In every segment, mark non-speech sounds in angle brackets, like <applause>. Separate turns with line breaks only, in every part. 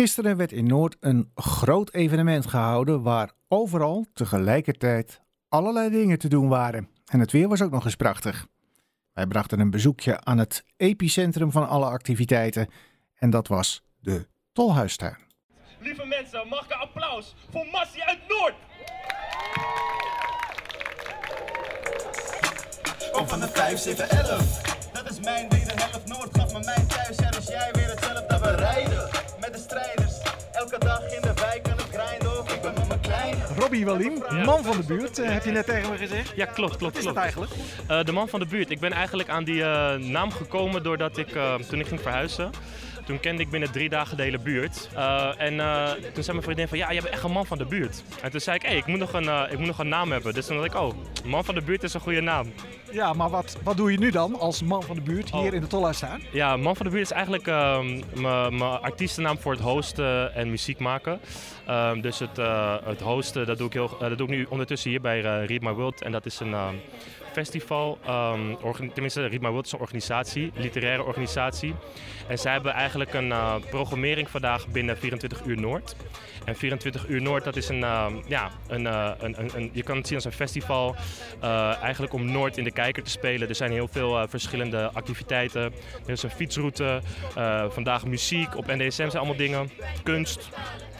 Gisteren werd in Noord een groot evenement gehouden waar overal tegelijkertijd allerlei dingen te doen waren. En het weer was ook nog eens prachtig. Wij brachten een bezoekje aan het epicentrum van alle activiteiten en dat was de Tolhuistuin.
Lieve mensen, mag ik een applaus voor Massie uit Noord?
Kom van de 5, 7, 11. Dat is mijn wederhelft. Noord gaf me mijn thuis.
Robbie man van de buurt, eh, heb je net tegen me gezegd.
Ja, klopt, klopt,
Wat is dat
klopt.
eigenlijk?
Eh, de man van de buurt. Ik ben eigenlijk aan die eh, naam gekomen doordat ik, toen ik ging verhuizen, toen kende ik binnen drie dagen de hele buurt. Eh, en eh, toen zei mijn vriendin van, ja, jij bent echt een man van de buurt. En toen zei ik, hé, ik, moet nog een, eh, ik moet nog een naam hebben. Dus toen dacht ik, oh, man van de buurt is een goede naam.
Ja, maar wat, wat doe je nu dan als man van de buurt hier
Oh.
in de Tolhuistuin?
Ja, man van de buurt is eigenlijk ehm, mijn artiestennaam voor het hosten en muziek maken. Ehm, dus het, het hosten, dat doe, ik heel, dat doe ik nu ondertussen hier bij Read My World. En dat is een ehm, festival, organ- tenminste My World is een organisatie, literaire organisatie. En zij hebben eigenlijk een eh, programmering vandaag binnen 24 uur Noord. En 24 uur Noord, dat is een, ehm, ja, een, eh, een, een, een- je kan het zien als een festival. eh, eigenlijk om Noord in de kijker te spelen. Er zijn heel veel verschillende activiteiten. Er is een fietsroute, vandaag muziek, op NDSM zijn allemaal dingen, kunst.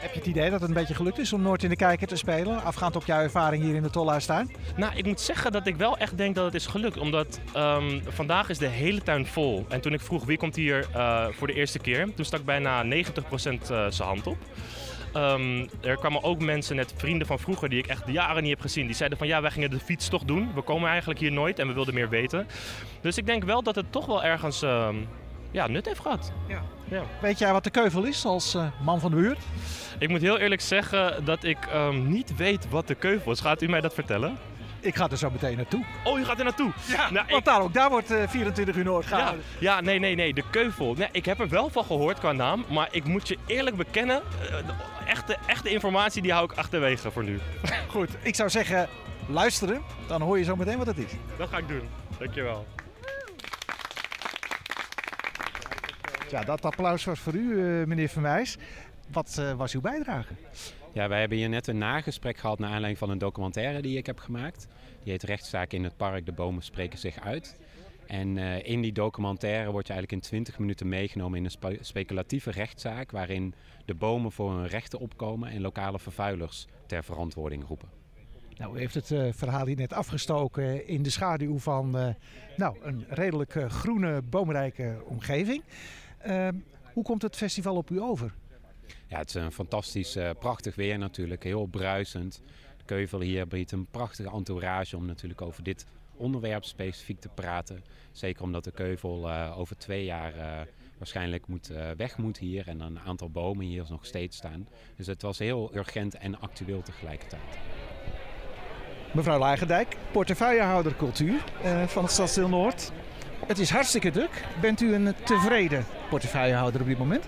Heb je het idee dat het een beetje gelukt is om Noord in de kijker te spelen? Afgaand op jouw ervaring hier in de Tolhuistuin?
Nou, ik moet zeggen dat ik wel echt denk dat het is gelukt. Omdat ehm, vandaag is de hele tuin vol. En toen ik vroeg wie komt hier eh, voor de eerste keer, toen stak bijna 90% eh, zijn hand op. Ehm, er kwamen ook mensen, net vrienden van vroeger, die ik echt jaren niet heb gezien. Die zeiden van ja, wij gingen de fiets toch doen. We komen eigenlijk hier nooit en we wilden meer weten. Dus ik denk wel dat het toch wel ergens ehm, ja, nut heeft gehad.
Ja.
Ja.
Weet jij wat de keuvel is als eh, man van de buurt?
Ik moet heel eerlijk zeggen dat ik ehm, niet weet wat de keuvel is. Gaat u mij dat vertellen?
Ik ga er zo meteen naartoe.
Oh, je gaat er naartoe?
Ja,
Nou, ik-
want daar ook, daar wordt eh, 24 uur Noord gehouden.
ja, nee, nee, nee, de keuvel. Nee, ik heb er wel van gehoord qua naam, maar ik moet je eerlijk bekennen, eh, de echte, echte informatie die hou ik achterwege voor nu.
Goed, ik zou zeggen luisteren, dan hoor je zo meteen wat het is.
Dat ga ik doen. Dankjewel.
Ja, dat applaus was voor u, eh, meneer Verwijs. Wat eh, was uw bijdrage?
Ja, wij hebben hier net een nagesprek gehad naar aanleiding van een documentaire die ik heb gemaakt. Die heet Rechtszaak in het Park, de bomen spreken zich uit. En eh, in die documentaire word je eigenlijk in 20 minuten meegenomen in een spe- speculatieve rechtszaak... waarin de bomen voor hun rechten opkomen en lokale vervuilers ter verantwoording roepen.
Nou, u heeft het verhaal hier net afgestoken in de schaduw van nou, een redelijk groene, boomrijke omgeving. Ehm, hoe komt het festival op u over?
Ja, het is een fantastisch, eh, prachtig weer natuurlijk, heel bruisend. De keuvel hier biedt een prachtige entourage om natuurlijk over dit onderwerp specifiek te praten. Zeker omdat de keuvel eh, over twee jaar eh, waarschijnlijk moet, weg moet hier en een aantal bomen hier nog steeds staan. Dus het was heel urgent en actueel tegelijkertijd.
Mevrouw Lagendijk, portefeuillehouder cultuur van het Stadsdeel Noord. Het is hartstikke druk. Bent u een tevreden portefeuillehouder op dit moment?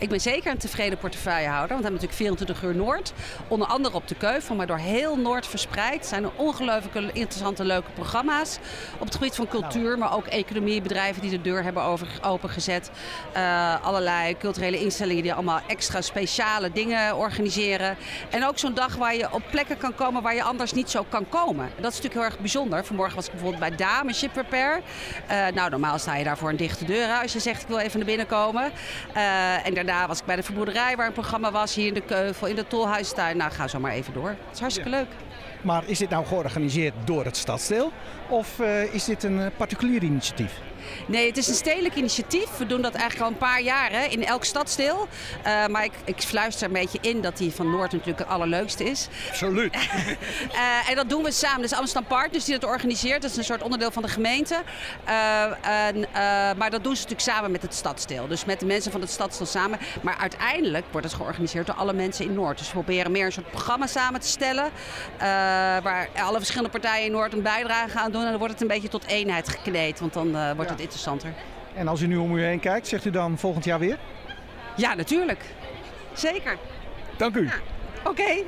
Ik ben zeker een tevreden portefeuillehouder, want we hebben natuurlijk 24 uur Noord. Onder andere op de Keuvel, maar door heel Noord verspreid. zijn er ongelooflijk interessante, leuke programma's. Op het gebied van cultuur, maar ook economie, bedrijven die de deur hebben over, opengezet. Eh, allerlei culturele instellingen die allemaal extra speciale dingen organiseren. En ook zo'n dag waar je op plekken kan komen waar je anders niet zo kan komen. Dat is natuurlijk heel erg bijzonder. Vanmorgen was ik bijvoorbeeld bij Dame Ship Repair. Eh, nou, normaal sta je daar voor een dichte deur als je zegt ik wil even naar binnen komen. Eh, en daarna was ik bij de verbroederij waar een programma was, hier in de Keuvel, in de Tolhuistuin. Nou, ga zo maar even door. Het is hartstikke leuk.
Maar is dit nou georganiseerd door het Stadsdeel? Of eh, is dit een eh, particulier initiatief?
Nee, het is een stedelijk initiatief. We doen dat eigenlijk al een paar jaar hè, in elk stadsdeel. Eh, maar ik, ik fluister een beetje in dat die van Noord natuurlijk het allerleukste is.
Absoluut. <laughs>
Eh, en dat doen we samen. Dus Amsterdam Partners die dat organiseert. Dat is een soort onderdeel van de gemeente. Eh, en, eh, maar dat doen ze natuurlijk samen met het stadsdeel. Dus met de mensen van het stadsdeel samen. Maar uiteindelijk wordt het georganiseerd door alle mensen in Noord. Dus we proberen meer een soort programma samen te stellen. Eh, waar alle verschillende partijen in Noord een bijdrage gaan doen. En dan wordt het een beetje tot eenheid gekneed. Want dan eh, wordt het interessanter.
En als u nu om u heen kijkt, zegt u dan volgend jaar weer?
Ja, natuurlijk. Zeker.
Dank u.
Oké. <laughs>